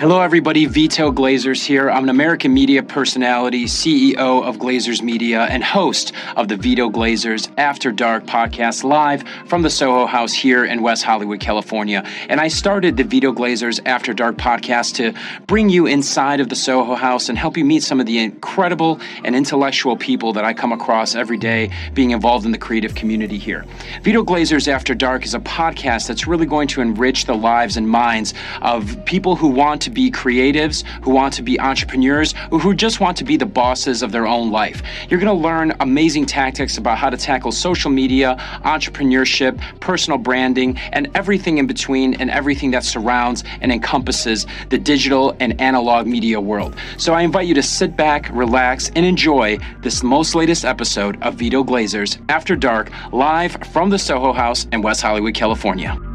Hello, everybody. Vito Glazers here. I'm an American media personality, CEO of Glazers Media, and host of the Vito Glazers After Dark podcast live from the Soho House here in West Hollywood, California. And I started the Vito Glazers After Dark podcast to bring you inside of the Soho House and help you meet some of the incredible and intellectual people that I come across every day being involved in the creative community here. Vito Glazers After Dark is a podcast that's really going to enrich the lives and minds of people who want to be creatives, who want to be entrepreneurs, or who just want to be the bosses of their own life. You're going to learn amazing tactics about how to tackle social media, entrepreneurship, personal branding, and everything in between and everything that surrounds and encompasses the digital and analog media world. So I invite you to sit back, relax, and enjoy this most latest episode of Vito Glazers After Dark live from the Soho House in West Hollywood, California.